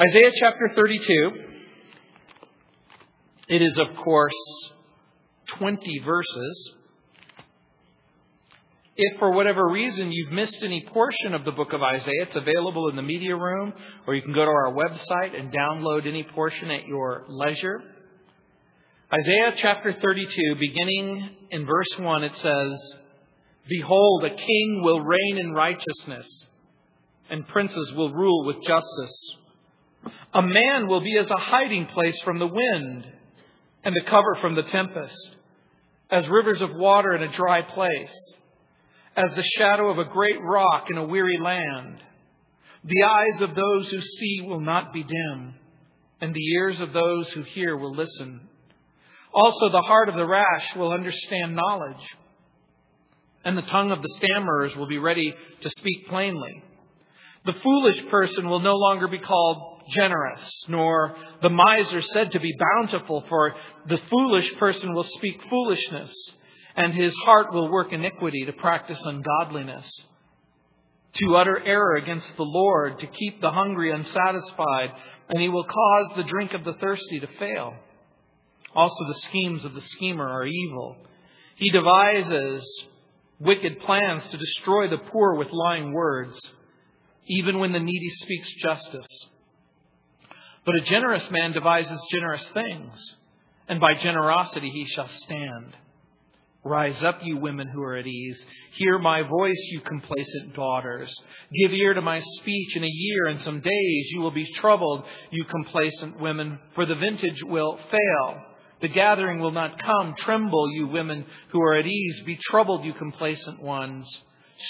Isaiah chapter 32. It is, of course, 20 verses. If for whatever reason you've missed any portion of the book of Isaiah, it's available in the media room, or you can go to our website and download any portion at your leisure. Isaiah chapter 32, beginning in verse 1, it says, Behold, a king will reign in righteousness, and princes will rule with justice. A man will be as a hiding place from the wind, and a cover from the tempest, as rivers of water in a dry place as the shadow of a great rock in a weary land. The eyes of those who see will not be dim, and the ears of those who hear will listen. Also, the heart of the rash will understand knowledge, and the tongue of the stammerers will be ready to speak plainly. The foolish person will no longer be called generous, nor the miser said to be bountiful, for the foolish person will speak foolishness and his heart will work iniquity to practice ungodliness, to utter error against the Lord, to keep the hungry unsatisfied, and he will cause the drink of the thirsty to fail. Also, the schemes of the schemer are evil. He devises wicked plans to destroy the poor with lying words, even when the needy speaks justice. But a generous man devises generous things, and by generosity he shall stand. Rise up, you women who are at ease. Hear my voice, you complacent daughters. Give ear to my speech. In a year and some days you will be troubled, you complacent women, for the vintage will fail. The gathering will not come. Tremble, you women who are at ease. Be troubled, you complacent ones.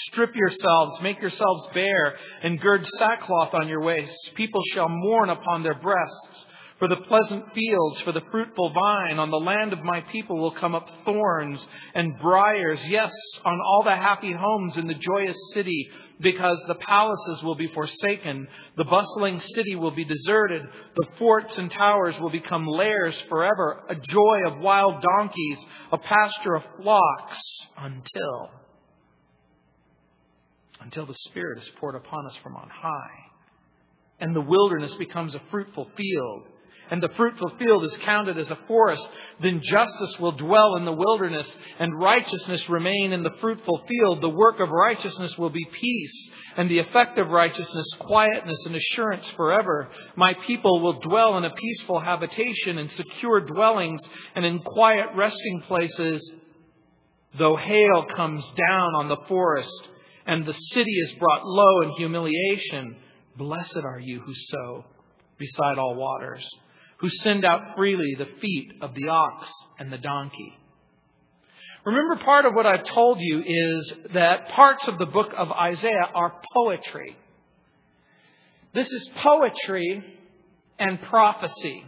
Strip yourselves, make yourselves bare, and gird sackcloth on your waists. People shall mourn upon their breasts for the pleasant fields, for the fruitful vine, on the land of my people will come up thorns and briers. Yes, on all the happy homes in the joyous city, because the palaces will be forsaken. The bustling city will be deserted. The forts and towers will become lairs forever. A joy of wild donkeys, a pasture of flocks, until, until the Spirit is poured upon us from on high. And the wilderness becomes a fruitful field and the fruitful field is counted as a forest, then justice will dwell in the wilderness, and righteousness remain in the fruitful field. The work of righteousness will be peace, and the effect of righteousness, quietness and assurance forever. My people will dwell in a peaceful habitation, in secure dwellings, and in quiet resting places. Though hail comes down on the forest, and the city is brought low in humiliation, blessed are you who sow beside all waters who send out freely the feet of the ox and the donkey. Remember, part of what I've told you is that parts of the book of Isaiah are poetry. This is poetry and prophecy.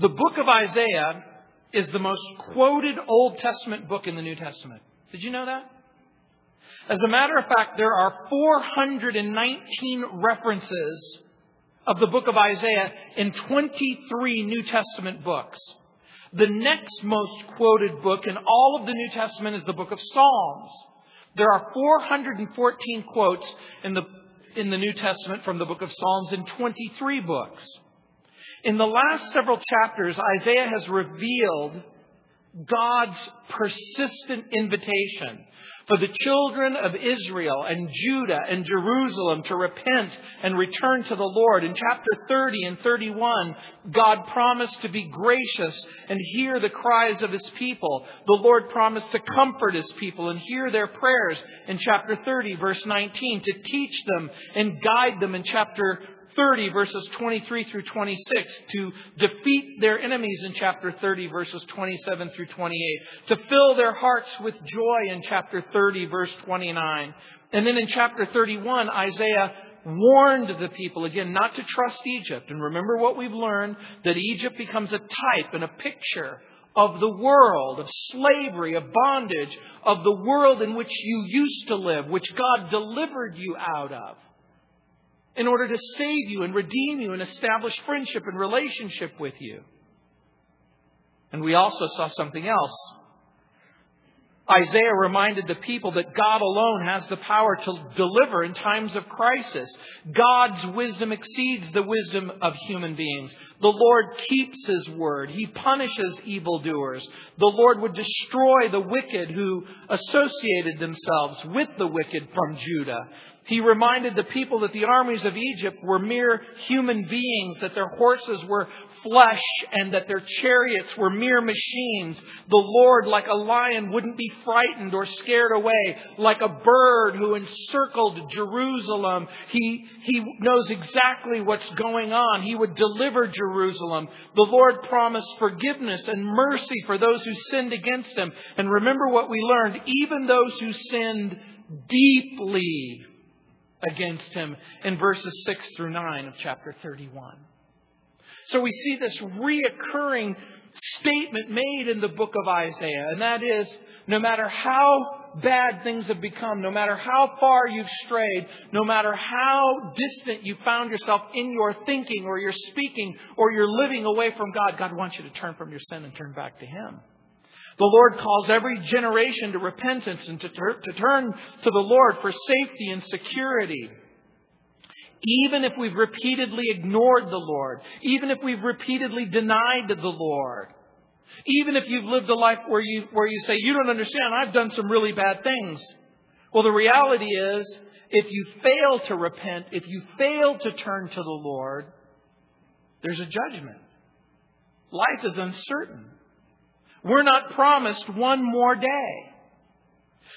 The book of Isaiah is the most quoted Old Testament book in the New Testament. Did you know that? As a matter of fact, there are 419 references of the book of Isaiah in 23 New Testament books. The next most quoted book in all of the New Testament is the book of Psalms. There are 414 quotes in the, in the New Testament from the book of Psalms in 23 books. In the last several chapters, Isaiah has revealed God's persistent invitation for the children of Israel and Judah and Jerusalem to repent and return to the Lord. In chapter 30 and 31, God promised to be gracious and hear the cries of His people. The Lord promised to comfort His people and hear their prayers in chapter 30, verse 19, to teach them and guide them in chapter 30, verses 23 through 26, to defeat their enemies in chapter 30, verses 27 through 28, to fill their hearts with joy in chapter 30, verse 29. And then in chapter 31, Isaiah warned the people again not to trust Egypt. And remember what we've learned that Egypt becomes a type and a picture of the world, of slavery, of bondage, of the world in which you used to live, which God delivered you out of in order to save you and redeem you and establish friendship and relationship with you. And we also saw something else. Isaiah reminded the people that God alone has the power to deliver in times of crisis. God's wisdom exceeds the wisdom of human beings. The Lord keeps His word. He punishes evildoers. The Lord would destroy the wicked who associated themselves with the wicked from Judah. He reminded the people that the armies of Egypt were mere human beings, that their horses were flesh, and that their chariots were mere machines. The Lord, like a lion, wouldn't be frightened or scared away. Like a bird who encircled Jerusalem, he, he knows exactly what's going on. He would deliver Jerusalem. The Lord promised forgiveness and mercy for those who sinned against him. And remember what we learned, even those who sinned deeply against him in verses 6 through 9 of chapter 31. So we see this reoccurring statement made in the book of Isaiah, and that is no matter how bad things have become, no matter how far you've strayed, no matter how distant you found yourself in your thinking or your speaking or you're living away from God, God wants you to turn from your sin and turn back to Him. The Lord calls every generation to repentance and to, to turn to the Lord for safety and security. Even if we've repeatedly ignored the Lord, even if we've repeatedly denied the Lord, even if you've lived a life where you, where you say, you don't understand, I've done some really bad things. Well, the reality is, if you fail to repent, if you fail to turn to the Lord, there's a judgment. Life is uncertain. We're not promised one more day.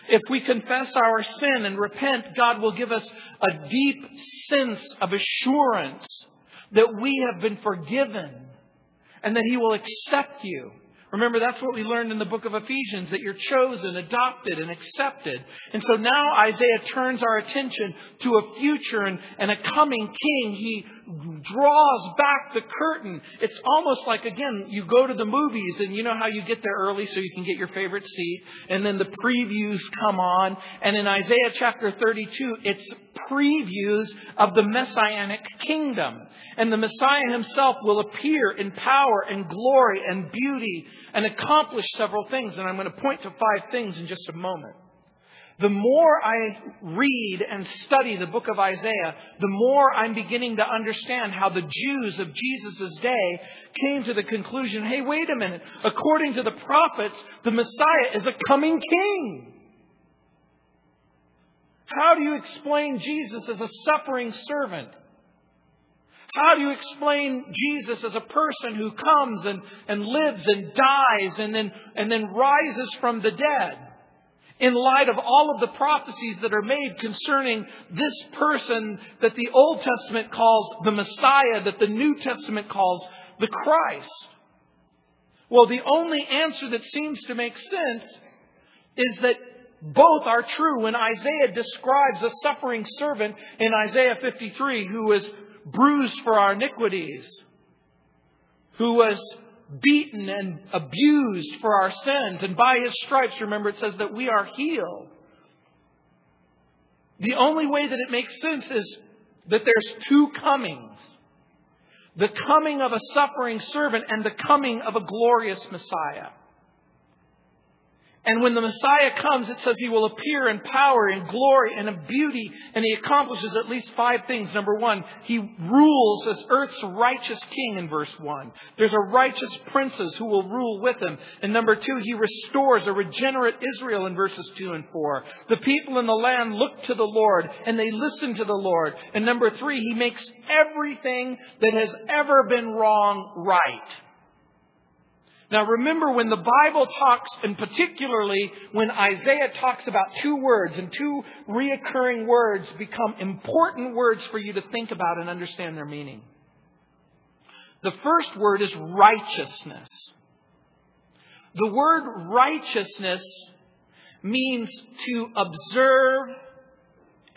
If we confess our sin and repent, God will give us a deep sense of assurance that we have been forgiven and that He will accept you Remember, that's what we learned in the book of Ephesians, that you're chosen, adopted, and accepted. And so now Isaiah turns our attention to a future and, and a coming king. He draws back the curtain. It's almost like, again, you go to the movies and you know how you get there early so you can get your favorite seat, and then the previews come on. And in Isaiah chapter 32, it's previews of the messianic kingdom. And the Messiah himself will appear in power and glory and beauty and accomplish several things. And I'm going to point to five things in just a moment. The more I read and study the book of Isaiah, the more I'm beginning to understand how the Jews of Jesus' day came to the conclusion hey, wait a minute. According to the prophets, the Messiah is a coming king. How do you explain Jesus as a suffering servant? How do you explain Jesus as a person who comes and, and lives and dies and then, and then rises from the dead? In light of all of the prophecies that are made concerning this person that the Old Testament calls the Messiah, that the New Testament calls the Christ. Well, the only answer that seems to make sense is that both are true when Isaiah describes a suffering servant in Isaiah 53 who was bruised for our iniquities, who was beaten and abused for our sins, and by his stripes, remember, it says that we are healed. The only way that it makes sense is that there's two comings the coming of a suffering servant and the coming of a glorious Messiah. And when the Messiah comes, it says he will appear in power, in glory, and in beauty, and he accomplishes at least five things. Number one, he rules as earth's righteous king in verse one. There's a righteous princess who will rule with him. And number two, he restores a regenerate Israel in verses two and four. The people in the land look to the Lord, and they listen to the Lord. And number three, he makes everything that has ever been wrong right. Now remember when the Bible talks, and particularly when Isaiah talks about two words, and two reoccurring words become important words for you to think about and understand their meaning. The first word is righteousness. The word righteousness means to observe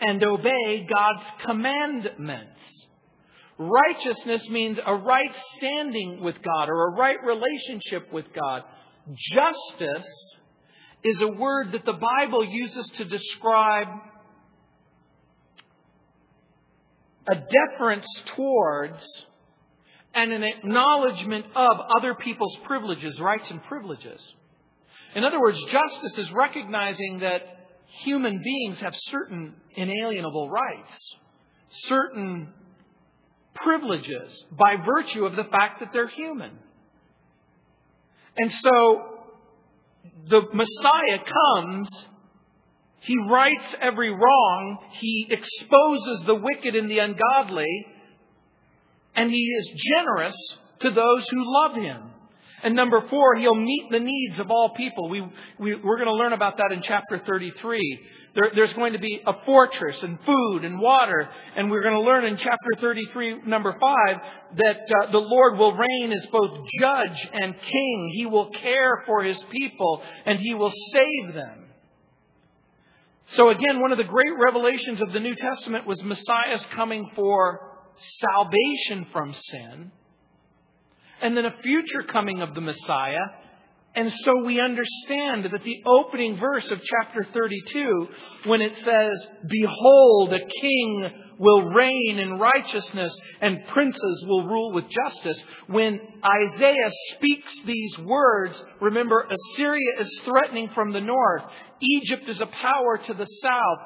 and obey God's commandments. Righteousness means a right standing with God or a right relationship with God. Justice is a word that the Bible uses to describe a deference towards and an acknowledgement of other people's privileges, rights, and privileges. In other words, justice is recognizing that human beings have certain inalienable rights, certain privileges by virtue of the fact that they're human. And so the Messiah comes, he rights every wrong, he exposes the wicked and the ungodly, and he is generous to those who love him. And number four, he'll meet the needs of all people. We, we, are going to learn about that in chapter 33. There, there's going to be a fortress and food and water. And we're going to learn in chapter 33, number 5, that uh, the Lord will reign as both judge and king. He will care for his people and he will save them. So again, one of the great revelations of the New Testament was Messiah's coming for salvation from sin and then a future coming of the Messiah. And so we understand that the opening verse of chapter 32, when it says, Behold, a king will reign in righteousness and princes will rule with justice. When Isaiah speaks these words, remember, Assyria is threatening from the north. Egypt is a power to the south.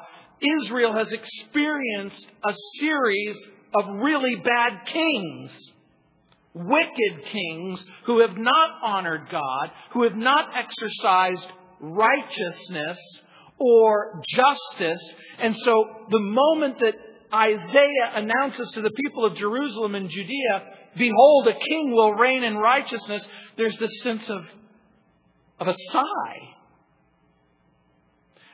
Israel has experienced a series of really bad kings wicked kings who have not honored God, who have not exercised righteousness or justice. And so the moment that Isaiah announces to the people of Jerusalem and Judea, Behold, a king will reign in righteousness, there's this sense of, of a sigh.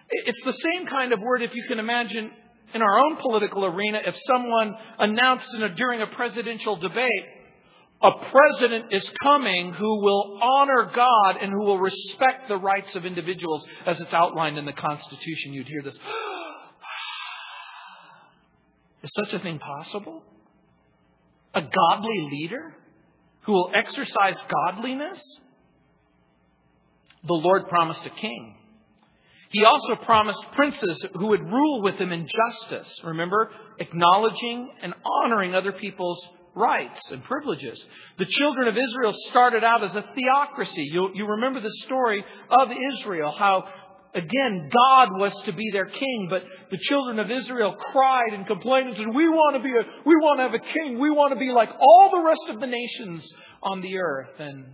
It's the same kind of word, if you can imagine, in our own political arena, if someone announced a, during a presidential debate, a president is coming who will honor God and who will respect the rights of individuals as it's outlined in the Constitution. You'd hear this. Is such a thing possible? A godly leader who will exercise godliness? The Lord promised a king. He also promised princes who would rule with him in justice. Remember, acknowledging and honoring other people's rights and privileges. The children of Israel started out as a theocracy. You, you remember the story of Israel, how again, God was to be their king, but the children of Israel cried and complained and said, we want to be a, we want to have a king. We want to be like all the rest of the nations on the earth. And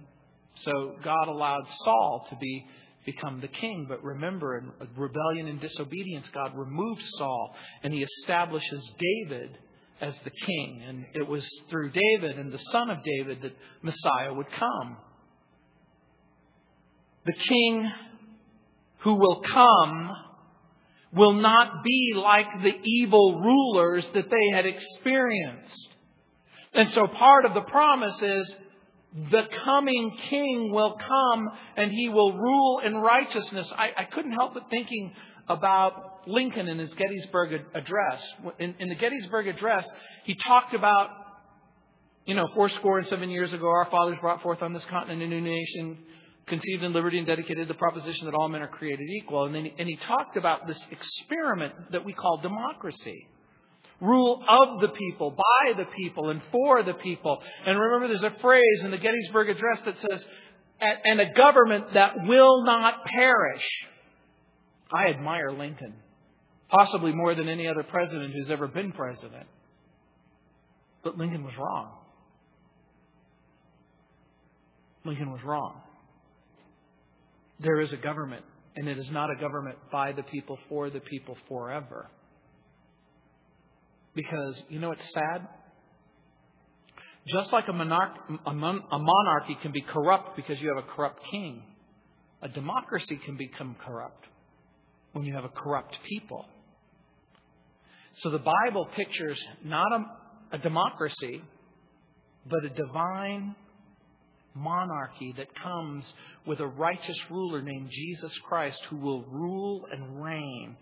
so God allowed Saul to be, become the king. But remember, in rebellion and disobedience, God removed Saul and he establishes David as the king. And it was through David and the son of David that Messiah would come. The king who will come will not be like the evil rulers that they had experienced. And so part of the promise is the coming king will come and he will rule in righteousness. I, I couldn't help but thinking about Lincoln in his Gettysburg Address. In, in the Gettysburg Address, he talked about, you know, four score and seven years ago, our fathers brought forth on this continent a new nation, conceived in liberty and dedicated to the proposition that all men are created equal. And then and he talked about this experiment that we call democracy. Rule of the people, by the people, and for the people. And remember, there's a phrase in the Gettysburg Address that says, and a government that will not perish. I admire Lincoln, possibly more than any other president who's ever been president. But Lincoln was wrong. Lincoln was wrong. There is a government, and it is not a government by the people, for the people, forever. Because, you know, it's sad. Just like a, monarch, a, mon, a monarchy can be corrupt because you have a corrupt king, a democracy can become corrupt when you have a corrupt people. So the Bible pictures not a, a democracy, but a divine monarchy that comes with a righteous ruler named Jesus Christ who will rule and reign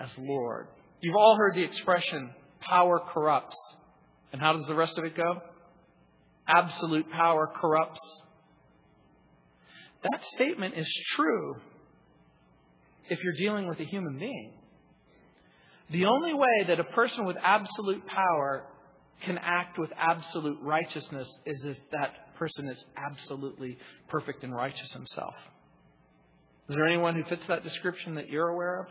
as Lord. You've all heard the expression, power corrupts. And how does the rest of it go? Absolute power corrupts. That statement is true if you're dealing with a human being. The only way that a person with absolute power can act with absolute righteousness is if that person is absolutely perfect and righteous himself. Is there anyone who fits that description that you're aware of?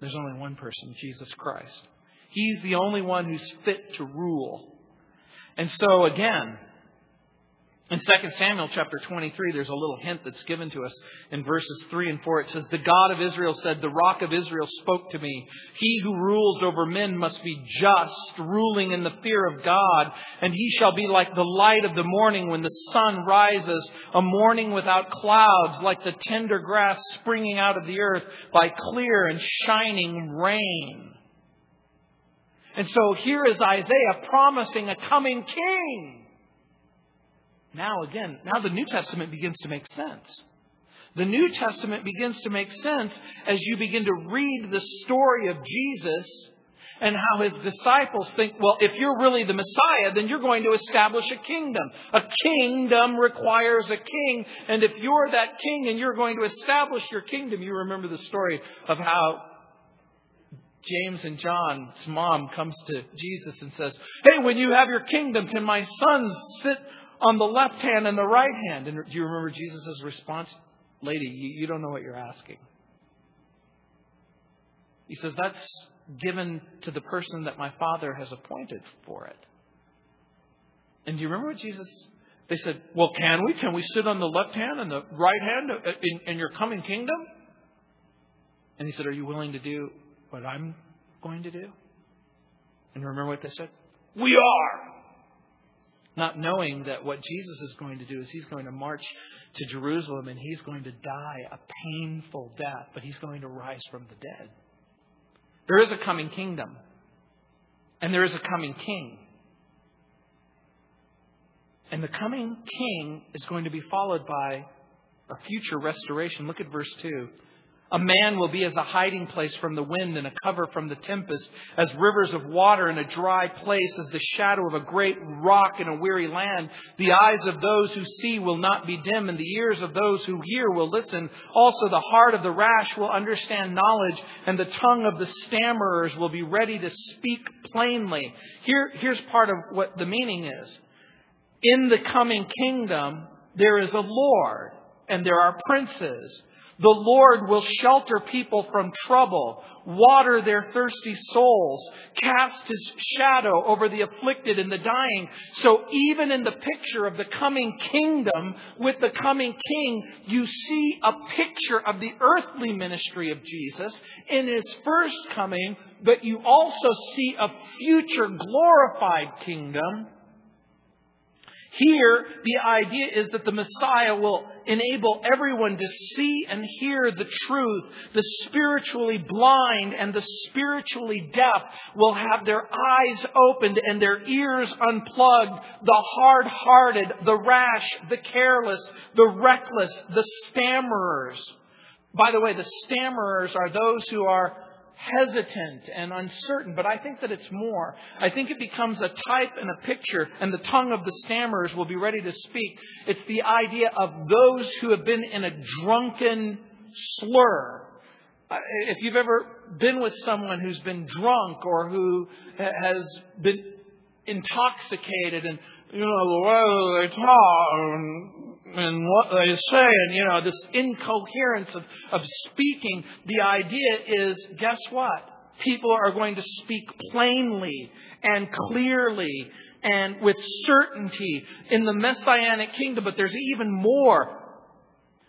There's only one person, Jesus Christ. He's the only one who's fit to rule. And so again, in 2 Samuel chapter 23, there's a little hint that's given to us in verses 3 and 4. It says, The God of Israel said, The rock of Israel spoke to me. He who rules over men must be just, ruling in the fear of God. And he shall be like the light of the morning when the sun rises, a morning without clouds, like the tender grass springing out of the earth by clear and shining rain. And so here is Isaiah promising a coming king. Now, again, now the New Testament begins to make sense. The New Testament begins to make sense as you begin to read the story of Jesus and how his disciples think, well, if you're really the Messiah, then you're going to establish a kingdom. A kingdom requires a king. And if you're that king and you're going to establish your kingdom, you remember the story of how James and John's mom comes to Jesus and says, Hey, when you have your kingdom, can my sons sit on the left hand and the right hand. And do you remember Jesus' response? Lady, you, you don't know what you're asking. He says, That's given to the person that my Father has appointed for it. And do you remember what Jesus they said, Well, can we? Can we sit on the left hand and the right hand in, in, your coming kingdom? And he said, Are you willing to do what I'm going to do? And remember what they said? We are not knowing that what Jesus is going to do is he's going to march to Jerusalem and he's going to die a painful death, but he's going to rise from the dead. There is a coming kingdom, and there is a coming king. And the coming king is going to be followed by a future restoration. Look at verse 2. A man will be as a hiding place from the wind and a cover from the tempest, as rivers of water in a dry place, as the shadow of a great rock in a weary land. The eyes of those who see will not be dim, and the ears of those who hear will listen. Also, the heart of the rash will understand knowledge, and the tongue of the stammerers will be ready to speak plainly. Here, here's part of what the meaning is. In the coming kingdom, there is a Lord, and there are princes. The Lord will shelter people from trouble, water their thirsty souls, cast his shadow over the afflicted and the dying. So even in the picture of the coming kingdom with the coming king, you see a picture of the earthly ministry of Jesus in his first coming, but you also see a future glorified kingdom here, the idea is that the Messiah will enable everyone to see and hear the truth. The spiritually blind and the spiritually deaf will have their eyes opened and their ears unplugged. The hard hearted, the rash, the careless, the reckless, the stammerers. By the way, the stammerers are those who are hesitant and uncertain, but I think that it's more. I think it becomes a type and a picture, and the tongue of the stammerers will be ready to speak. It's the idea of those who have been in a drunken slur. If you've ever been with someone who's been drunk or who has been intoxicated and, you know, the way they talk, and what they say, and you know, this incoherence of, of speaking, the idea is guess what? People are going to speak plainly and clearly and with certainty in the messianic kingdom, but there's even more.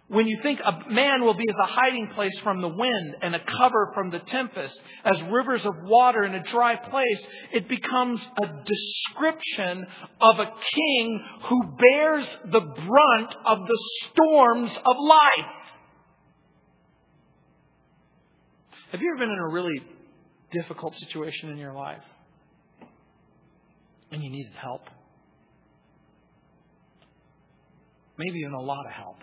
When you think a man will be as a hiding place from the wind and a cover from the tempest, as rivers of water in a dry place, it becomes a description of a king who bears the brunt of the storms of life. Have you ever been in a really difficult situation in your life and you needed help? Maybe even a lot of help.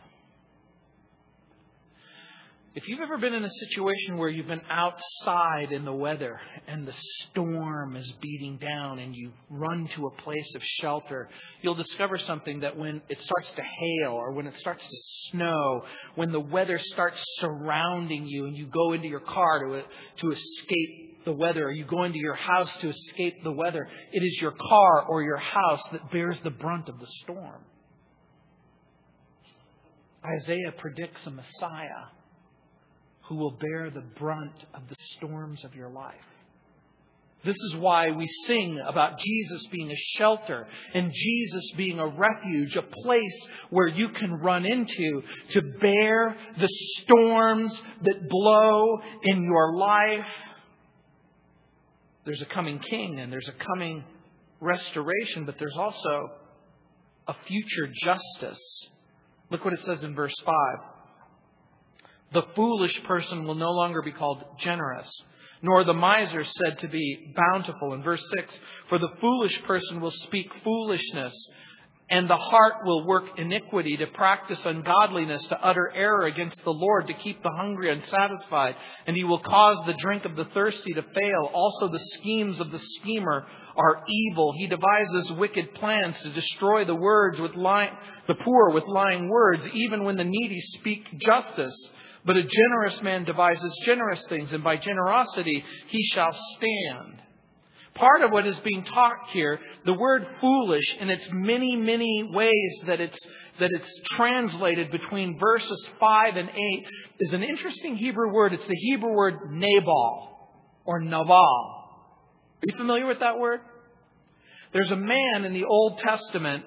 If you've ever been in a situation where you've been outside in the weather and the storm is beating down and you run to a place of shelter, you'll discover something that when it starts to hail or when it starts to snow, when the weather starts surrounding you and you go into your car to, to escape the weather or you go into your house to escape the weather, it is your car or your house that bears the brunt of the storm. Isaiah predicts a Messiah who will bear the brunt of the storms of your life. This is why we sing about Jesus being a shelter and Jesus being a refuge, a place where you can run into to bear the storms that blow in your life. There's a coming king and there's a coming restoration, but there's also a future justice. Look what it says in verse 5. The foolish person will no longer be called generous nor the miser said to be bountiful. In verse 6, for the foolish person will speak foolishness, and the heart will work iniquity to practice ungodliness, to utter error against the Lord, to keep the hungry unsatisfied, and he will cause the drink of the thirsty to fail. Also, the schemes of the schemer are evil. He devises wicked plans to destroy the words with lying, the poor with lying words, even when the needy speak justice. But a generous man devises generous things, and by generosity he shall stand. Part of what is being taught here, the word foolish in its many, many ways that it's, that it's translated between verses 5 and 8 is an interesting Hebrew word. It's the Hebrew word Nabal or Naval. Are you familiar with that word? There's a man in the Old Testament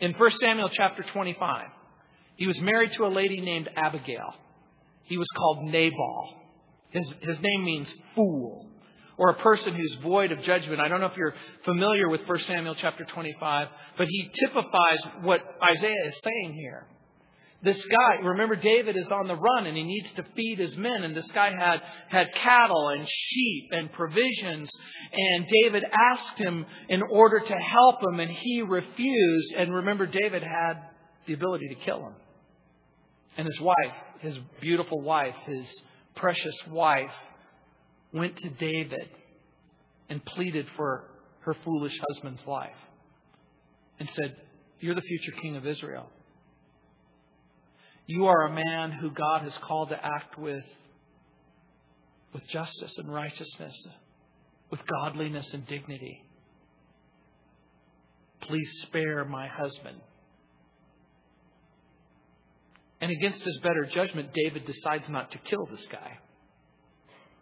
in 1 Samuel chapter 25. He was married to a lady named Abigail. He was called Nabal. His, his name means fool, or a person who's void of judgment. I don't know if you're familiar with 1 Samuel chapter 25, but he typifies what Isaiah is saying here. This guy, remember David is on the run and he needs to feed his men and this guy had, had cattle and sheep and provisions and David asked him in order to help him and he refused and remember David had the ability to kill him. And his wife, his beautiful wife, his precious wife, went to David and pleaded for her foolish husband's life and said, You're the future king of Israel. You are a man who God has called to act with, with justice and righteousness, with godliness and dignity. Please spare my husband. And against his better judgment, David decides not to kill this guy.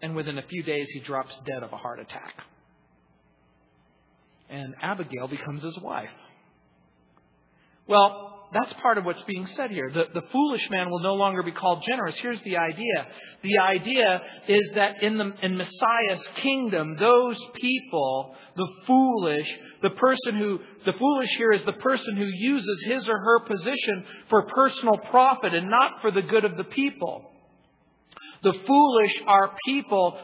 And within a few days, he drops dead of a heart attack. And Abigail becomes his wife. Well, that's part of what's being said here. The, the foolish man will no longer be called generous. Here's the idea. The idea is that in the in Messiah's kingdom, those people, the foolish, the person who the foolish here is the person who uses his or her position for personal profit and not for the good of the people. The foolish are people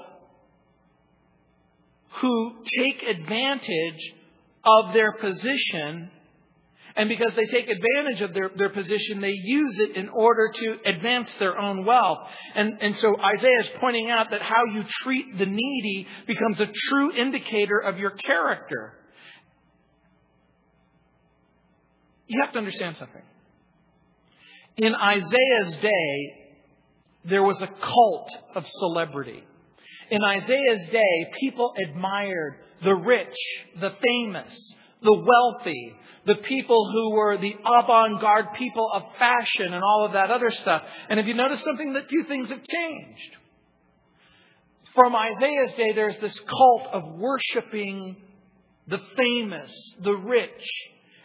who take advantage of their position and because they take advantage of their, their position, they use it in order to advance their own wealth. And, and so Isaiah is pointing out that how you treat the needy becomes a true indicator of your character. You have to understand something. In Isaiah's day, there was a cult of celebrity. In Isaiah's day, people admired the rich, the famous, the wealthy, the people who were the avant-garde people of fashion and all of that other stuff. And have you noticed something? That few things have changed. From Isaiah's day, there's this cult of worshiping the famous, the rich.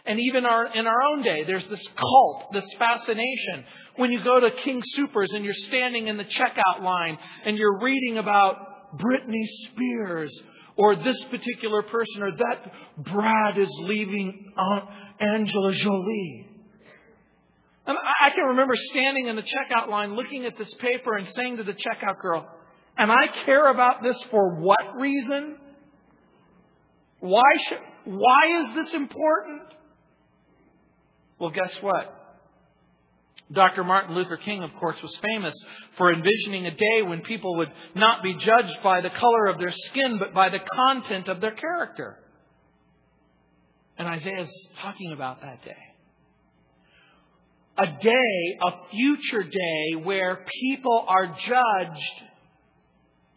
And even our, in our own day, there's this cult, this fascination. When you go to King Soopers and you're standing in the checkout line and you're reading about Britney Spears or this particular person or that Brad is leaving Aunt Angela Jolie. And I can remember standing in the checkout line looking at this paper and saying to the checkout girl, and I care about this for what reason? Why should, why is this important? Well, guess what? Dr. Martin Luther King, of course, was famous for envisioning a day when people would not be judged by the color of their skin, but by the content of their character. And Isaiah is talking about that day. A day, a future day, where people are judged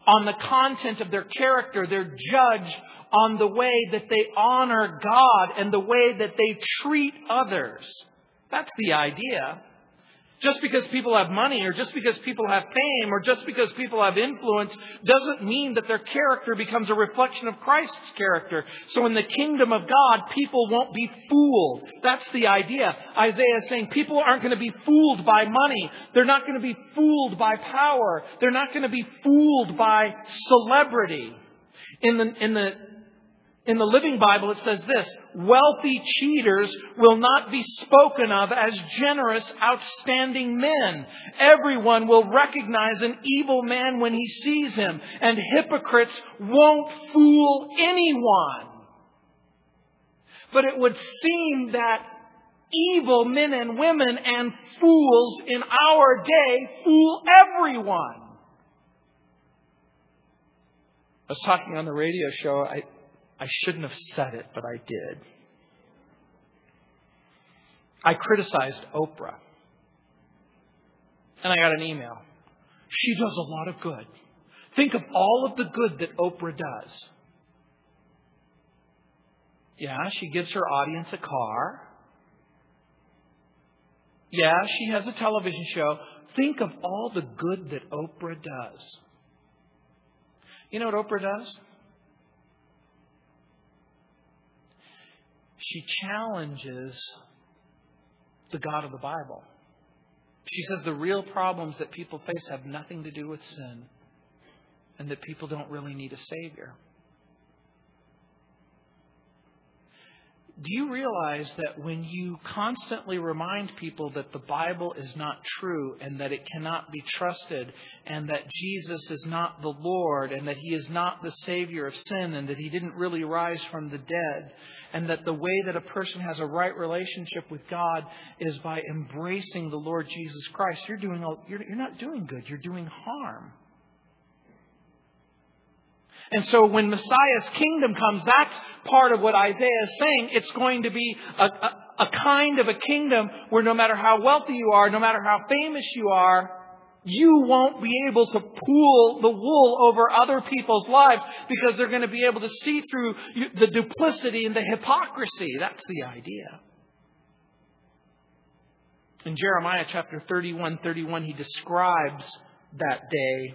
on the content of their character. They're judged on the way that they honor God and the way that they treat others. That's the idea. Just because people have money or just because people have fame or just because people have influence doesn't mean that their character becomes a reflection of Christ's character. So in the kingdom of God, people won't be fooled. That's the idea. Isaiah is saying people aren't going to be fooled by money. They're not going to be fooled by power. They're not going to be fooled by celebrity. In the, in the in the Living Bible, it says this Wealthy cheaters will not be spoken of as generous, outstanding men. Everyone will recognize an evil man when he sees him, and hypocrites won't fool anyone. But it would seem that evil men and women and fools in our day fool everyone. I was talking on the radio show. I, I shouldn't have said it, but I did. I criticized Oprah. And I got an email. She does a lot of good. Think of all of the good that Oprah does. Yeah, she gives her audience a car. Yeah, she has a television show. Think of all the good that Oprah does. You know what Oprah does? She challenges the God of the Bible. She says the real problems that people face have nothing to do with sin and that people don't really need a Savior. Do you realize that when you constantly remind people that the Bible is not true and that it cannot be trusted and that Jesus is not the Lord and that He is not the Savior of sin and that He didn't really rise from the dead and that the way that a person has a right relationship with God is by embracing the Lord Jesus Christ, you're, doing, you're, not doing good, you're doing harm. And so when Messiah's kingdom comes, that's part of what Isaiah is saying. It's going to be a, a, a kind of a kingdom where no matter how wealthy you are, no matter how famous you are, you won't be able to pull the wool over other people's lives because they're going to be able to see through the duplicity and the hypocrisy. That's the idea. In Jeremiah chapter 31, 31, he describes that day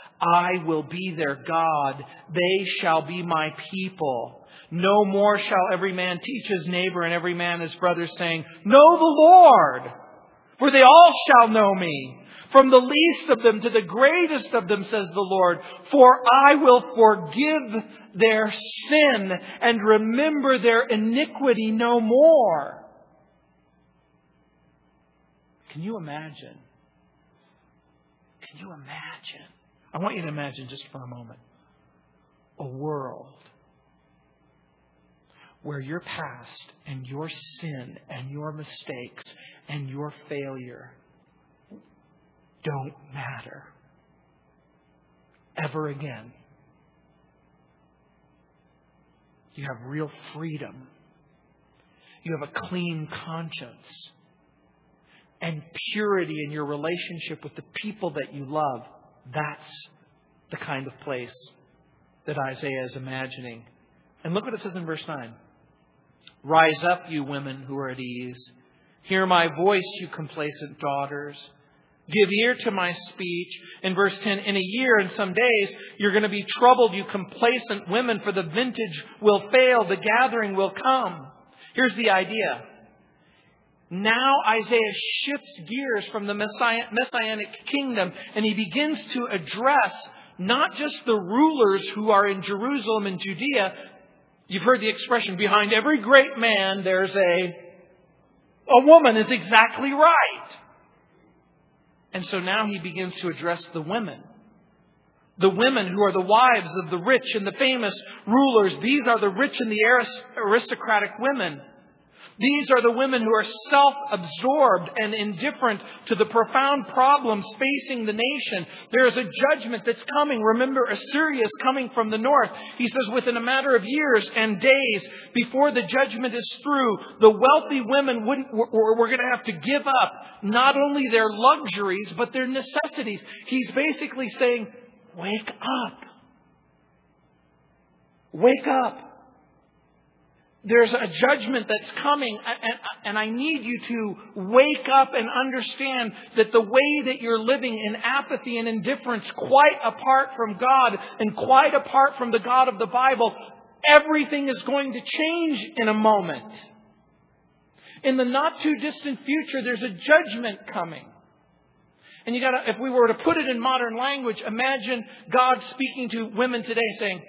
I will be their God. They shall be my people. No more shall every man teach his neighbor and every man his brother, saying, Know the Lord, for they all shall know me. From the least of them to the greatest of them, says the Lord, for I will forgive their sin and remember their iniquity no more. Can you imagine? Can you imagine? I want you to imagine just for a moment a world where your past and your sin and your mistakes and your failure don't matter ever again. You have real freedom. You have a clean conscience and purity in your relationship with the people that you love. That's the kind of place that Isaiah is imagining. And look what it says in verse 9 Rise up, you women who are at ease. Hear my voice, you complacent daughters. Give ear to my speech. In verse 10, in a year and some days, you're going to be troubled, you complacent women, for the vintage will fail, the gathering will come. Here's the idea now Isaiah shifts gears from the messianic kingdom and he begins to address not just the rulers who are in Jerusalem and Judea. You've heard the expression, behind every great man there's a, a woman is exactly right. And so now he begins to address the women. The women who are the wives of the rich and the famous rulers. These are the rich and the aristocratic women These are the women who are self-absorbed and indifferent to the profound problems facing the nation. There is a judgment that's coming. Remember, Assyria is coming from the north. He says within a matter of years and days before the judgment is through, the wealthy women wouldn't, were, were going to have to give up not only their luxuries, but their necessities. He's basically saying, wake up. Wake up. There's a judgment that's coming, and I need you to wake up and understand that the way that you're living in apathy and indifference, quite apart from God and quite apart from the God of the Bible, everything is going to change in a moment. In the not too distant future, there's a judgment coming. And you gotta, if we were to put it in modern language, imagine God speaking to women today saying,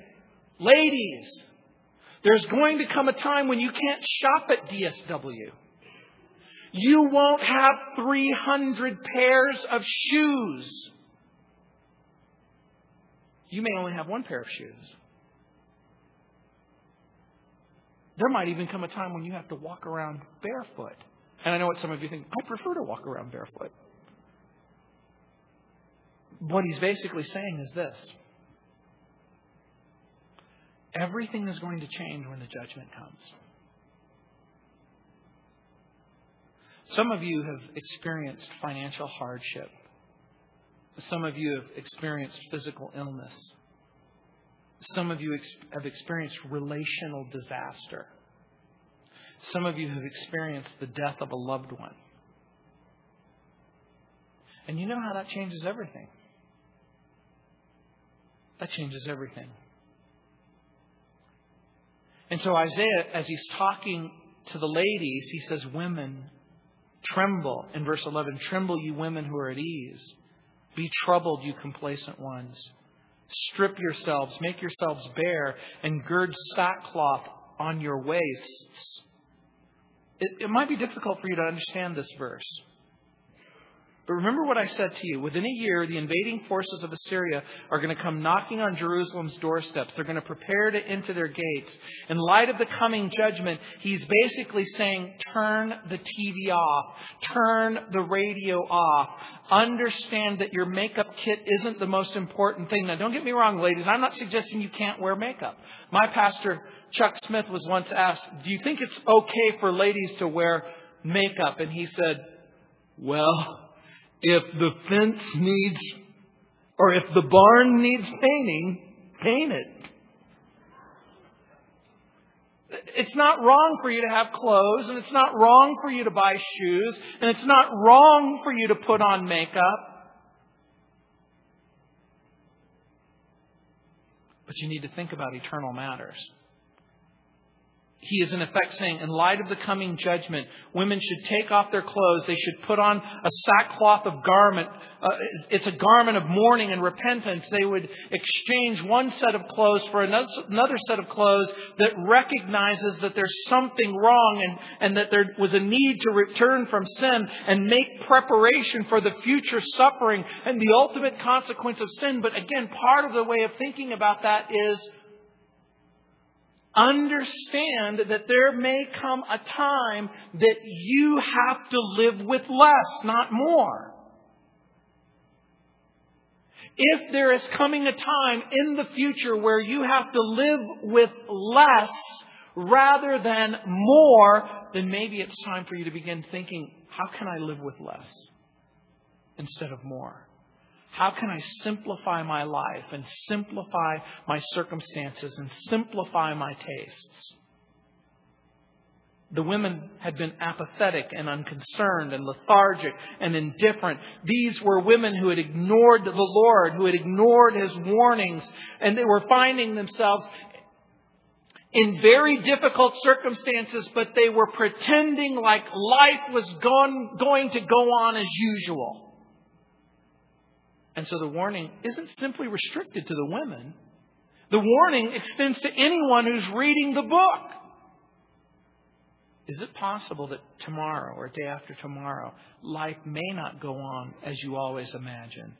Ladies, there's going to come a time when you can't shop at DSW. You won't have 300 pairs of shoes. You may only have one pair of shoes. There might even come a time when you have to walk around barefoot. And I know what some of you think, I prefer to walk around barefoot. What he's basically saying is this Everything is going to change when the judgment comes. Some of you have experienced financial hardship. Some of you have experienced physical illness. Some of you have experienced relational disaster. Some of you have experienced the death of a loved one. And you know how that changes everything. That changes everything. And so Isaiah, as he's talking to the ladies, he says, Women, tremble. In verse 11, tremble, you women who are at ease. Be troubled, you complacent ones. Strip yourselves, make yourselves bare, and gird sackcloth on your waists. It, it might be difficult for you to understand this verse. But remember what I said to you. Within a year, the invading forces of Assyria are going to come knocking on Jerusalem's doorsteps. They're going to prepare to enter their gates. In light of the coming judgment, he's basically saying, turn the TV off. Turn the radio off. Understand that your makeup kit isn't the most important thing. Now, don't get me wrong, ladies. I'm not suggesting you can't wear makeup. My pastor, Chuck Smith, was once asked, do you think it's okay for ladies to wear makeup? And he said, well, if the fence needs, or if the barn needs painting, paint it. It's not wrong for you to have clothes, and it's not wrong for you to buy shoes, and it's not wrong for you to put on makeup. But you need to think about eternal matters he is in effect saying, in light of the coming judgment, women should take off their clothes. They should put on a sackcloth of garment. Uh, it's a garment of mourning and repentance. They would exchange one set of clothes for another, set of clothes that recognizes that there's something wrong and, and that there was a need to return from sin and make preparation for the future suffering and the ultimate consequence of sin. But again, part of the way of thinking about that is Understand that there may come a time that you have to live with less, not more. If there is coming a time in the future where you have to live with less rather than more, then maybe it's time for you to begin thinking, how can I live with less instead of more? How can I simplify my life and simplify my circumstances and simplify my tastes? The women had been apathetic and unconcerned and lethargic and indifferent. These were women who had ignored the Lord, who had ignored His warnings, and they were finding themselves in very difficult circumstances, but they were pretending like life was gone, going to go on as usual. And so the warning isn't simply restricted to the women. The warning extends to anyone who's reading the book. Is it possible that tomorrow or day after tomorrow, life may not go on as you always imagined?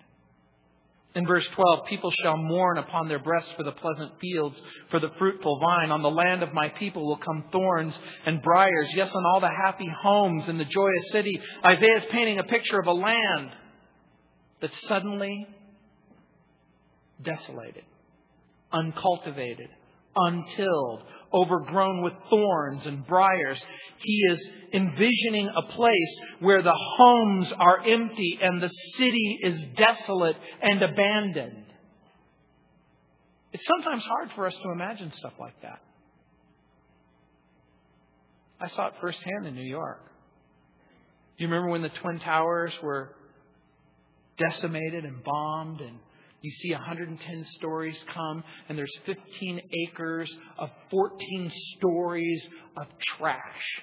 In verse 12, people shall mourn upon their breasts for the pleasant fields, for the fruitful vine. On the land of my people will come thorns and briars. Yes, on all the happy homes in the joyous city. Isaiah is painting a picture of a land that's suddenly desolated, uncultivated, untilled, overgrown with thorns and briars. He is envisioning a place where the homes are empty and the city is desolate and abandoned. It's sometimes hard for us to imagine stuff like that. I saw it firsthand in New York. Do you remember when the Twin Towers were decimated and bombed and you see 110 stories come, and there's 15 acres of 14 stories of trash.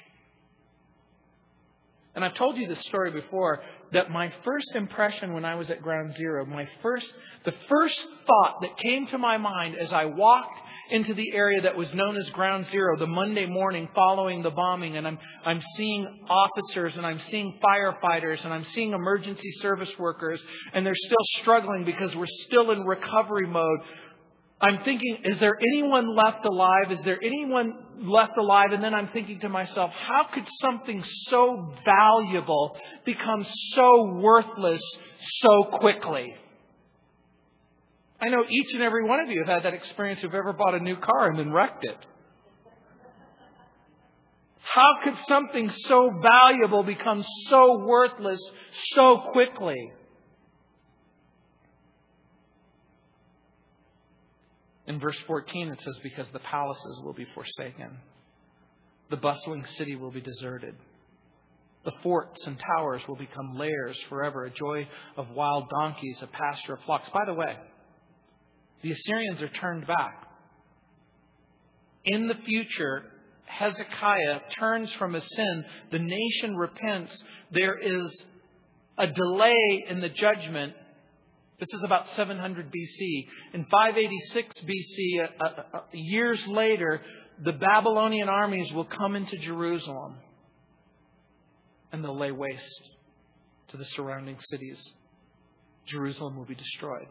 And I've told you this story before that my first impression when I was at ground zero, my first, the first thought that came to my mind as I walked into the area that was known as Ground Zero the Monday morning following the bombing, and I'm, I'm seeing officers and I'm seeing firefighters and I'm seeing emergency service workers, and they're still struggling because we're still in recovery mode. I'm thinking, is there anyone left alive? Is there anyone left alive? And then I'm thinking to myself, how could something so valuable become so worthless so quickly? I know each and every one of you have had that experience who've ever bought a new car and then wrecked it. How could something so valuable become so worthless so quickly? In verse 14, it says, Because the palaces will be forsaken, the bustling city will be deserted. The forts and towers will become lairs forever, a joy of wild donkeys, a pasture of flocks. By the way, the Assyrians are turned back. In the future, Hezekiah turns from his sin. The nation repents. There is a delay in the judgment. This is about 700 BC. In 586 BC, years later, the Babylonian armies will come into Jerusalem and they'll lay waste to the surrounding cities. Jerusalem will be destroyed.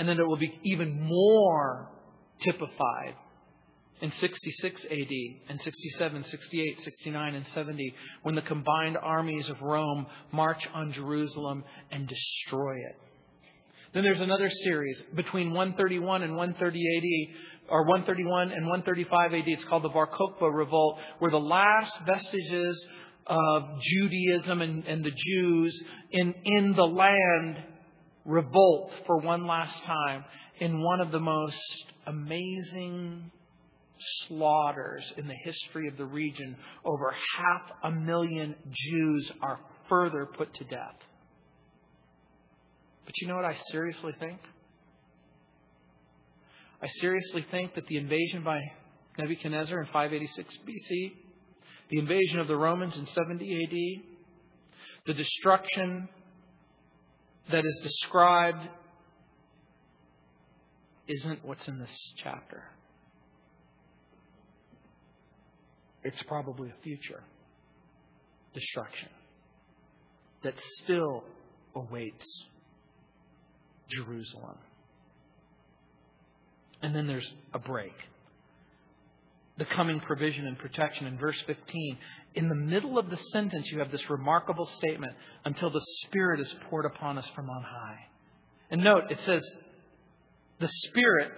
And then it will be even more typified in 66 AD and 67, 68, 69, and 70 when the combined armies of Rome march on Jerusalem and destroy it. Then there's another series between 131 and 130 AD, or 131 and 135 AD. It's called the Bar Kokhba Revolt, where the last vestiges of Judaism and, and the Jews in, in the land revolt for one last time in one of the most amazing slaughters in the history of the region. Over half a million Jews are further put to death. But you know what I seriously think? I seriously think that the invasion by Nebuchadnezzar in 586 BC, the invasion of the Romans in 70 AD, the destruction that is described isn't what's in this chapter. It's probably a future destruction that still awaits Jerusalem. And then there's a break. The coming provision and protection in verse 15 in the middle of the sentence, you have this remarkable statement until the Spirit is poured upon us from on high. And note, it says, the Spirit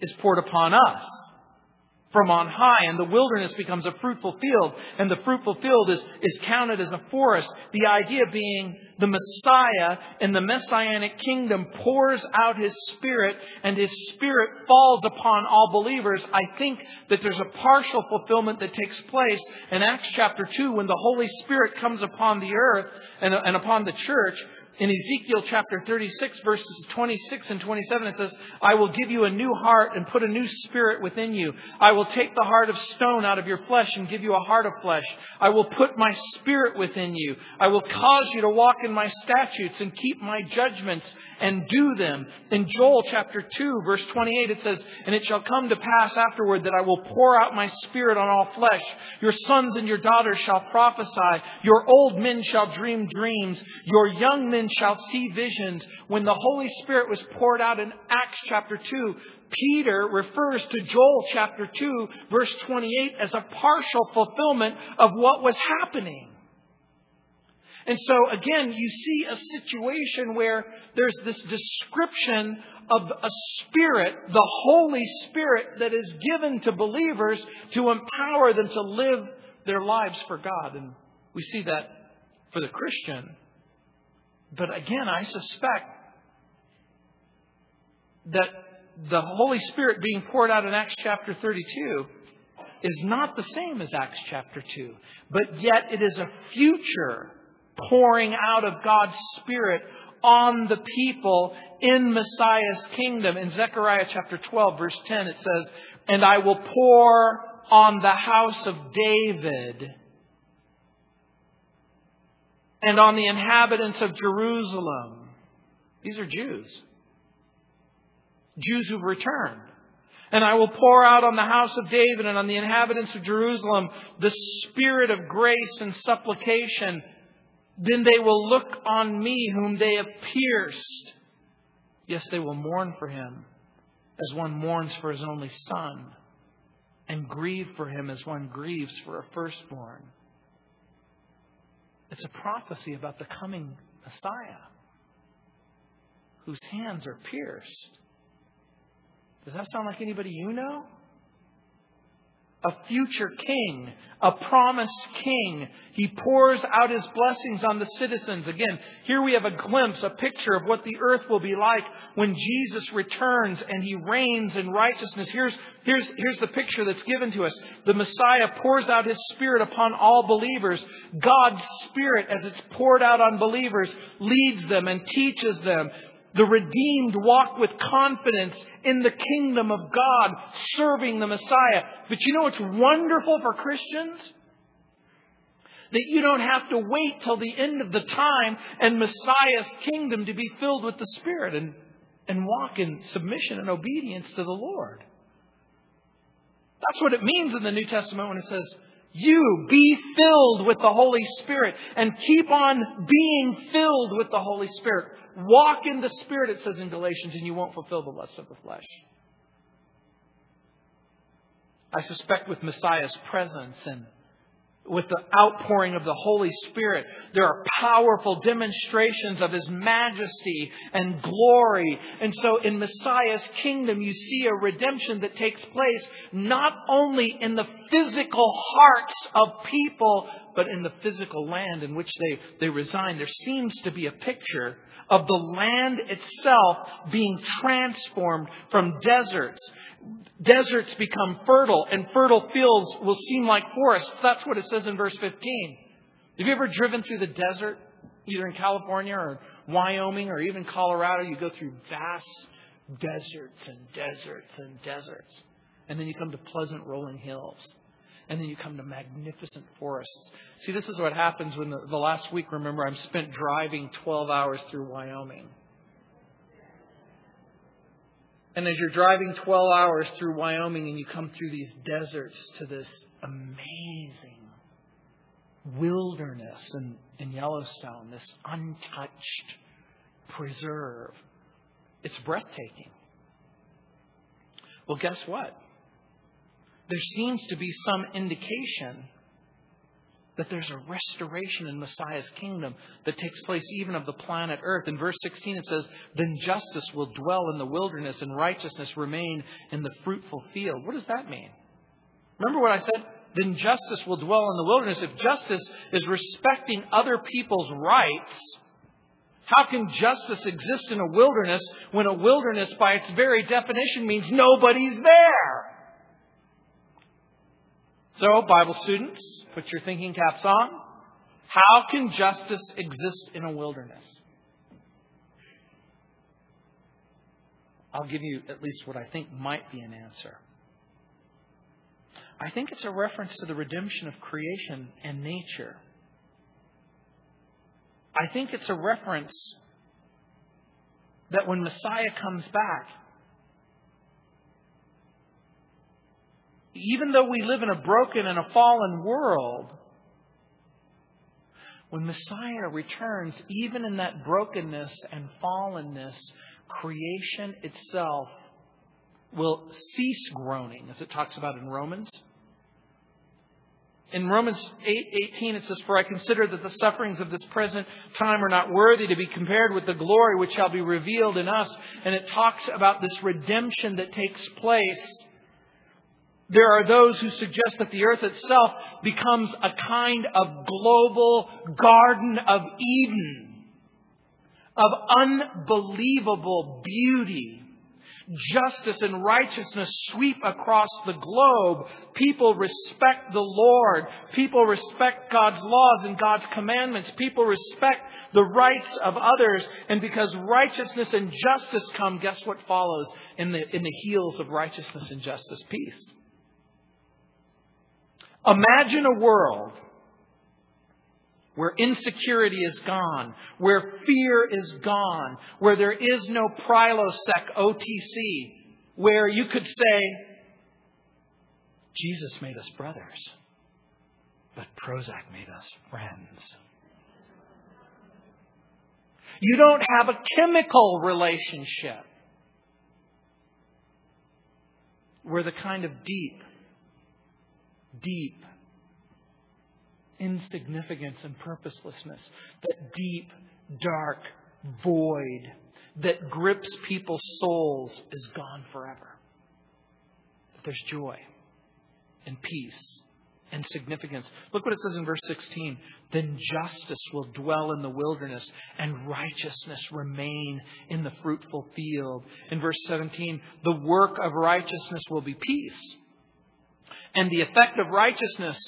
is poured upon us from on high, and the wilderness becomes a fruitful field, and the fruitful field is, is counted as a forest. The idea being the Messiah in the Messianic kingdom pours out his Spirit, and his Spirit falls upon all believers. I think that there's a partial fulfillment that takes place in Acts chapter 2 when the Holy Spirit comes upon the earth and, and upon the church in Ezekiel chapter 36, verses 26 and 27, it says, I will give you a new heart and put a new spirit within you. I will take the heart of stone out of your flesh and give you a heart of flesh. I will put my spirit within you. I will cause you to walk in my statutes and keep my judgments and do them. In Joel chapter 2 verse 28 it says, And it shall come to pass afterward that I will pour out my spirit on all flesh. Your sons and your daughters shall prophesy. Your old men shall dream dreams. Your young men shall see visions. When the Holy Spirit was poured out in Acts chapter 2, Peter refers to Joel chapter 2 verse 28 as a partial fulfillment of what was happening. And so again, you see a situation where there's this description of a spirit, the Holy Spirit that is given to believers to empower them to live their lives for God. And we see that for the Christian. But again, I suspect that the Holy Spirit being poured out in Acts chapter 32 is not the same as Acts chapter 2, but yet it is a future pouring out of God's Spirit on the people in Messiah's kingdom. In Zechariah chapter 12, verse 10, it says, And I will pour on the house of David and on the inhabitants of Jerusalem. These are Jews. Jews who've returned. And I will pour out on the house of David and on the inhabitants of Jerusalem the spirit of grace and supplication then they will look on me whom they have pierced. Yes, they will mourn for him as one mourns for his only son, and grieve for him as one grieves for a firstborn. It's a prophecy about the coming Messiah whose hands are pierced. Does that sound like anybody you know? A future king, a promised king. He pours out his blessings on the citizens. Again, here we have a glimpse, a picture of what the earth will be like when Jesus returns and he reigns in righteousness. Here's, here's, here's the picture that's given to us. The Messiah pours out his Spirit upon all believers. God's Spirit, as it's poured out on believers, leads them and teaches them. The redeemed walk with confidence in the kingdom of God, serving the Messiah. But you know what's wonderful for Christians? That you don't have to wait till the end of the time and Messiah's kingdom to be filled with the Spirit and, and walk in submission and obedience to the Lord. That's what it means in the New Testament when it says, you be filled with the Holy Spirit and keep on being filled with the Holy Spirit. Walk in the Spirit, it says in Galatians, and you won't fulfill the lust of the flesh. I suspect with Messiah's presence and with the outpouring of the Holy Spirit, there are powerful demonstrations of His majesty and glory. And so in Messiah's kingdom, you see a redemption that takes place not only in the physical hearts of people, but in the physical land in which they, they reside. There seems to be a picture of the land itself being transformed from deserts. Deserts become fertile, and fertile fields will seem like forests. That's what it says in verse 15. Have you ever driven through the desert, either in California or Wyoming or even Colorado? You go through vast deserts and deserts and deserts. And then you come to pleasant rolling hills and then you come to magnificent forests. See, this is what happens when the, the last week, remember, I'm spent driving 12 hours through Wyoming. And as you're driving 12 hours through Wyoming and you come through these deserts to this amazing wilderness in, in Yellowstone, this untouched preserve, it's breathtaking. Well, guess what? there seems to be some indication that there's a restoration in Messiah's kingdom that takes place even of the planet Earth. In verse 16 it says, Then justice will dwell in the wilderness and righteousness remain in the fruitful field. What does that mean? Remember what I said? Then justice will dwell in the wilderness. If justice is respecting other people's rights, how can justice exist in a wilderness when a wilderness, by its very definition, means nobody's there? So, Bible students, put your thinking caps on. How can justice exist in a wilderness? I'll give you at least what I think might be an answer. I think it's a reference to the redemption of creation and nature. I think it's a reference that when Messiah comes back, even though we live in a broken and a fallen world, when Messiah returns, even in that brokenness and fallenness, creation itself will cease groaning, as it talks about in Romans. In Romans 8:18 it says, "For I consider that the sufferings of this present time are not worthy to be compared with the glory which shall be revealed in us." And it talks about this redemption that takes place. There are those who suggest that the earth itself becomes a kind of global Garden of Eden of unbelievable beauty justice and righteousness sweep across the globe. People respect the Lord. People respect God's laws and God's commandments. People respect the rights of others. And because righteousness and justice come, guess what follows in the, in the heels of righteousness and justice? Peace. Imagine a world where insecurity is gone, where fear is gone, where there is no Prilosec OTC, where you could say, Jesus made us brothers, but Prozac made us friends. You don't have a chemical relationship. We're the kind of deep, deep insignificance and purposelessness, that deep, dark void that grips people's souls is gone forever. But there's joy and peace and significance. Look what it says in verse 16. Then justice will dwell in the wilderness and righteousness remain in the fruitful field. In verse 17, the work of righteousness will be peace. And the effect of righteousness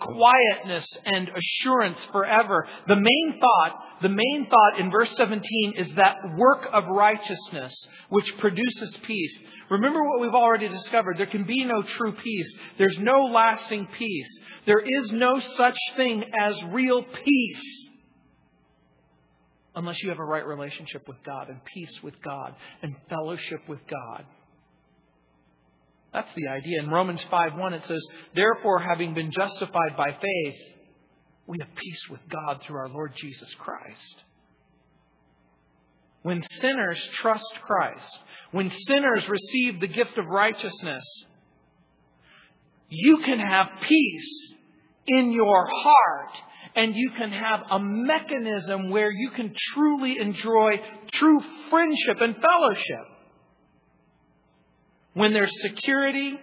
quietness and assurance forever. The main thought, the main thought in verse 17 is that work of righteousness which produces peace. Remember what we've already discovered. There can be no true peace. There's no lasting peace. There is no such thing as real peace unless you have a right relationship with God and peace with God and fellowship with God. That's the idea. In Romans 5:1 it says, "Therefore having been justified by faith, we have peace with God through our Lord Jesus Christ." When sinners trust Christ, when sinners receive the gift of righteousness, you can have peace in your heart and you can have a mechanism where you can truly enjoy true friendship and fellowship when there's security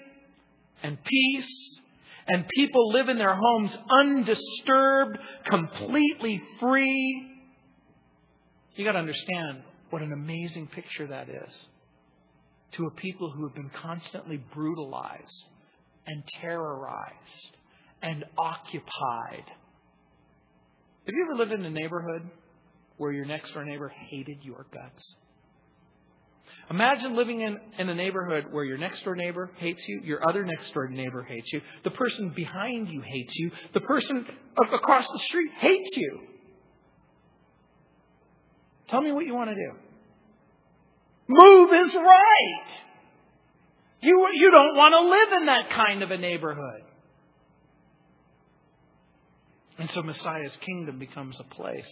and peace and people live in their homes undisturbed, completely free, you got to understand what an amazing picture that is to a people who have been constantly brutalized and terrorized and occupied. Have you ever lived in a neighborhood where your next door neighbor hated your guts? Imagine living in, in a neighborhood where your next door neighbor hates you, your other next door neighbor hates you, the person behind you hates you, the person across the street hates you. Tell me what you want to do. Move is right. You, you don't want to live in that kind of a neighborhood. And so Messiah's kingdom becomes a place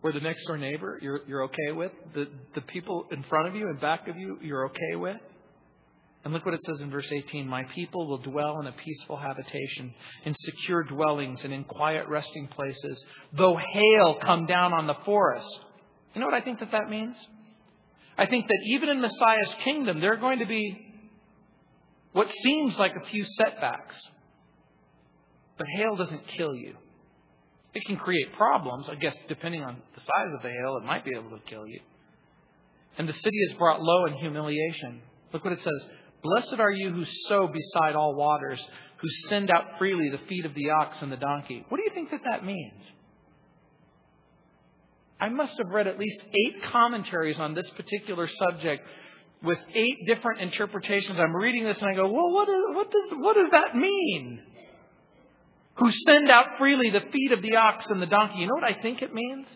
where the next door neighbor you're, you're okay with, the, the people in front of you and back of you you're okay with. And look what it says in verse 18 My people will dwell in a peaceful habitation, in secure dwellings, and in quiet resting places, though hail come down on the forest. You know what I think that that means? I think that even in Messiah's kingdom, there are going to be what seems like a few setbacks. But hail doesn't kill you. It can create problems. I guess depending on the size of the hail, it might be able to kill you. And the city is brought low in humiliation. Look what it says. Blessed are you who sow beside all waters, who send out freely the feet of the ox and the donkey. What do you think that that means? I must have read at least eight commentaries on this particular subject with eight different interpretations. I'm reading this and I go, well, what, is, what, does, what does that mean? Who send out freely the feet of the ox and the donkey. You know what I think it means?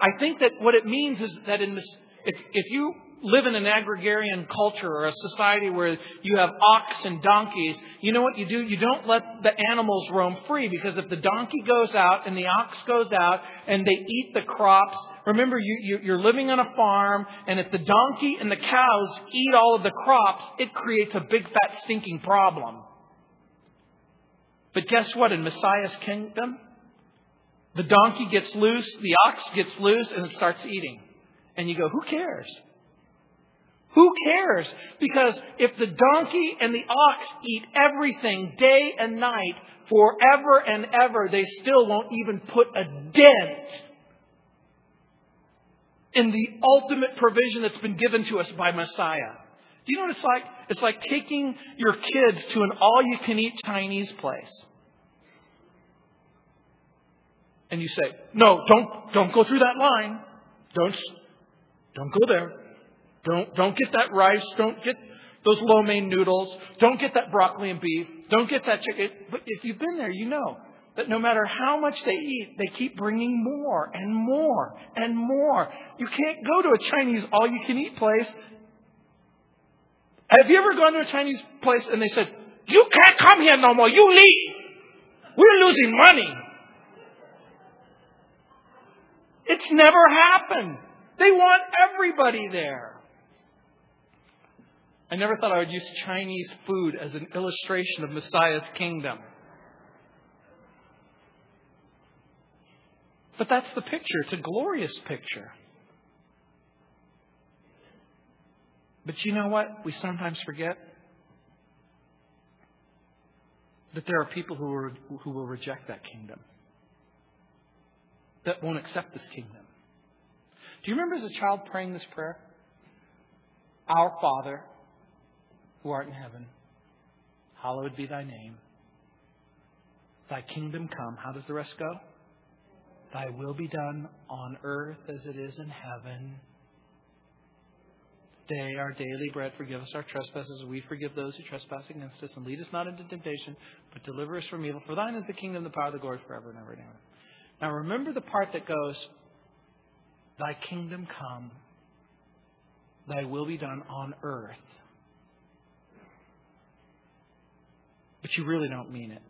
I think that what it means is that in this, if, if you live in an agrarian culture or a society where you have ox and donkeys, you know what you do? You don't let the animals roam free because if the donkey goes out and the ox goes out and they eat the crops, remember you, you, are living on a farm and if the donkey and the cows eat all of the crops, it creates a big fat stinking problem. But guess what? In Messiah's kingdom, the donkey gets loose, the ox gets loose, and it starts eating. And you go, who cares? Who cares? Because if the donkey and the ox eat everything day and night forever and ever, they still won't even put a dent in the ultimate provision that's been given to us by Messiah. Do you know what it's like? It's like taking your kids to an all you can eat Chinese place. And you say, No, don't don't go through that line. Don't don't go there. Don't, don't get that rice. Don't get those lo mein noodles. Don't get that broccoli and beef. Don't get that chicken. But if you've been there, you know that no matter how much they eat, they keep bringing more and more and more. You can't go to a Chinese all you can eat place. Have you ever gone to a Chinese place and they said, You can't come here no more. You leave. We're losing money. It's never happened. They want everybody there. I never thought I would use Chinese food as an illustration of Messiah's kingdom. But that's the picture. It's a glorious picture. But you know what? We sometimes forget that there are people who, are, who will reject that kingdom, that won't accept this kingdom. Do you remember as a child praying this prayer? Our Father, who art in heaven, hallowed be thy name. Thy kingdom come. How does the rest go? Thy will be done on earth as it is in heaven. Day, our daily bread, forgive us our trespasses, as we forgive those who trespass against us, and lead us not into temptation, but deliver us from evil. For thine is the kingdom, the power, the glory, forever and ever and ever. Now remember the part that goes, Thy kingdom come, thy will be done on earth but you really don't mean it.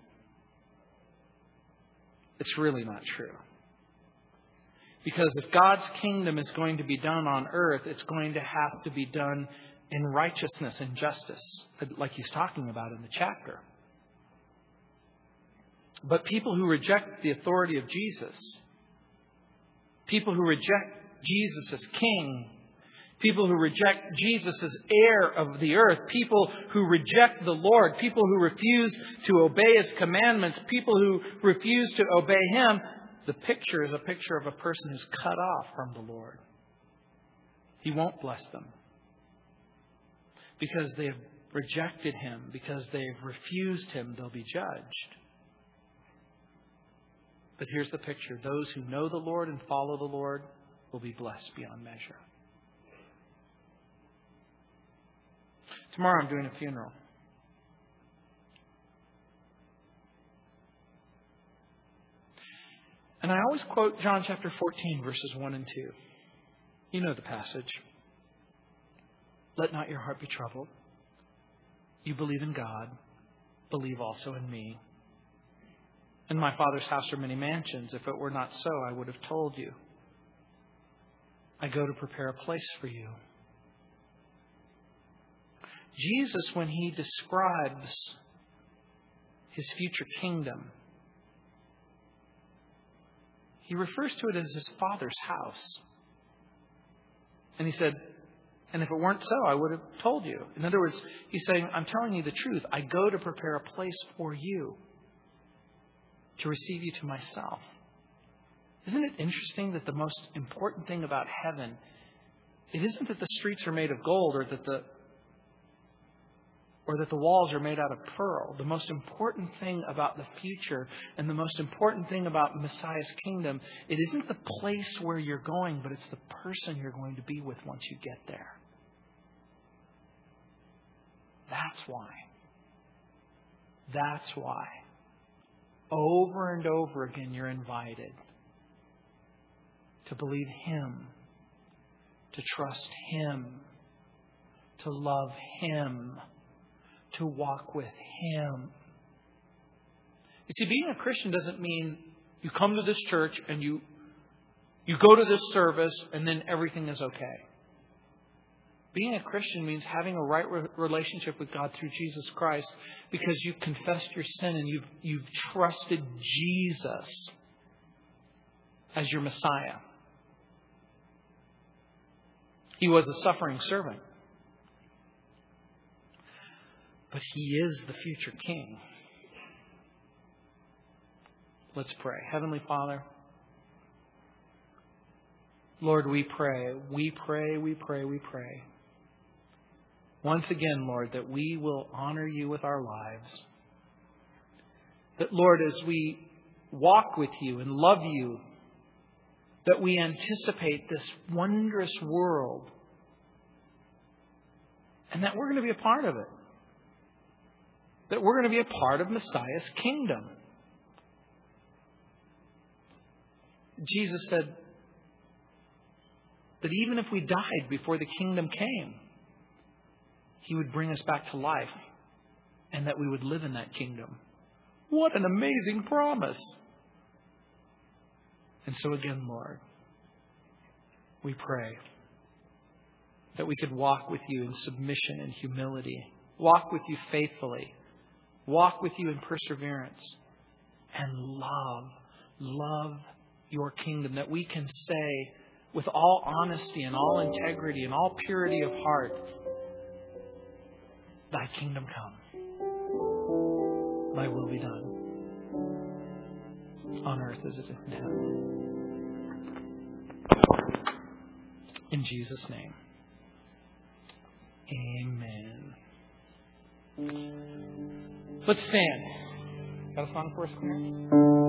It's really not true. Because if God's kingdom is going to be done on earth, it's going to have to be done in righteousness and justice, like he's talking about in the chapter. But people who reject the authority of Jesus, people who reject Jesus as king, people who reject Jesus as heir of the earth, people who reject the Lord, people who refuse to obey his commandments, people who refuse to obey him, the picture is a picture of a person who's cut off from the Lord. He won't bless them because they've rejected him, because they've refused him, they'll be judged. But here's the picture those who know the Lord and follow the Lord will be blessed beyond measure. Tomorrow I'm doing a funeral. And I always quote John chapter 14, verses 1 and 2. You know the passage. Let not your heart be troubled. You believe in God, believe also in me. In my Father's house are many mansions. If it were not so, I would have told you. I go to prepare a place for you. Jesus, when he describes his future kingdom, he refers to it as his Father's house. And he said, and if it weren't so, I would have told you. In other words, he's saying, I'm telling you the truth. I go to prepare a place for you to receive you to myself. Isn't it interesting that the most important thing about heaven, it isn't that the streets are made of gold or that the or that the walls are made out of pearl. The most important thing about the future and the most important thing about Messiah's kingdom, it isn't the place where you're going, but it's the person you're going to be with once you get there. That's why. That's why. Over and over again, you're invited to believe Him, to trust Him, to love Him, to walk with Him. You see, being a Christian doesn't mean you come to this church and you, you go to this service and then everything is okay. Being a Christian means having a right re- relationship with God through Jesus Christ because you've confessed your sin and you've, you've trusted Jesus as your Messiah. He was a suffering servant, but he is the future king. Let's pray. Heavenly Father, Lord, we pray, we pray, we pray, we pray once again, Lord, that we will honor you with our lives. That, Lord, as we walk with you and love you, that we anticipate this wondrous world and that we're going to be a part of it. That we're going to be a part of Messiah's kingdom. Jesus said that even if we died before the kingdom came, he would bring us back to life and that we would live in that kingdom. What an amazing promise! And so, again, Lord, we pray that we could walk with you in submission and humility, walk with you faithfully, walk with you in perseverance, and love, love your kingdom. That we can say with all honesty and all integrity and all purity of heart, Thy kingdom come. Thy will be done. On earth as it is in heaven. In Jesus' name. Amen. Let's stand. Got a song for us, Clarence?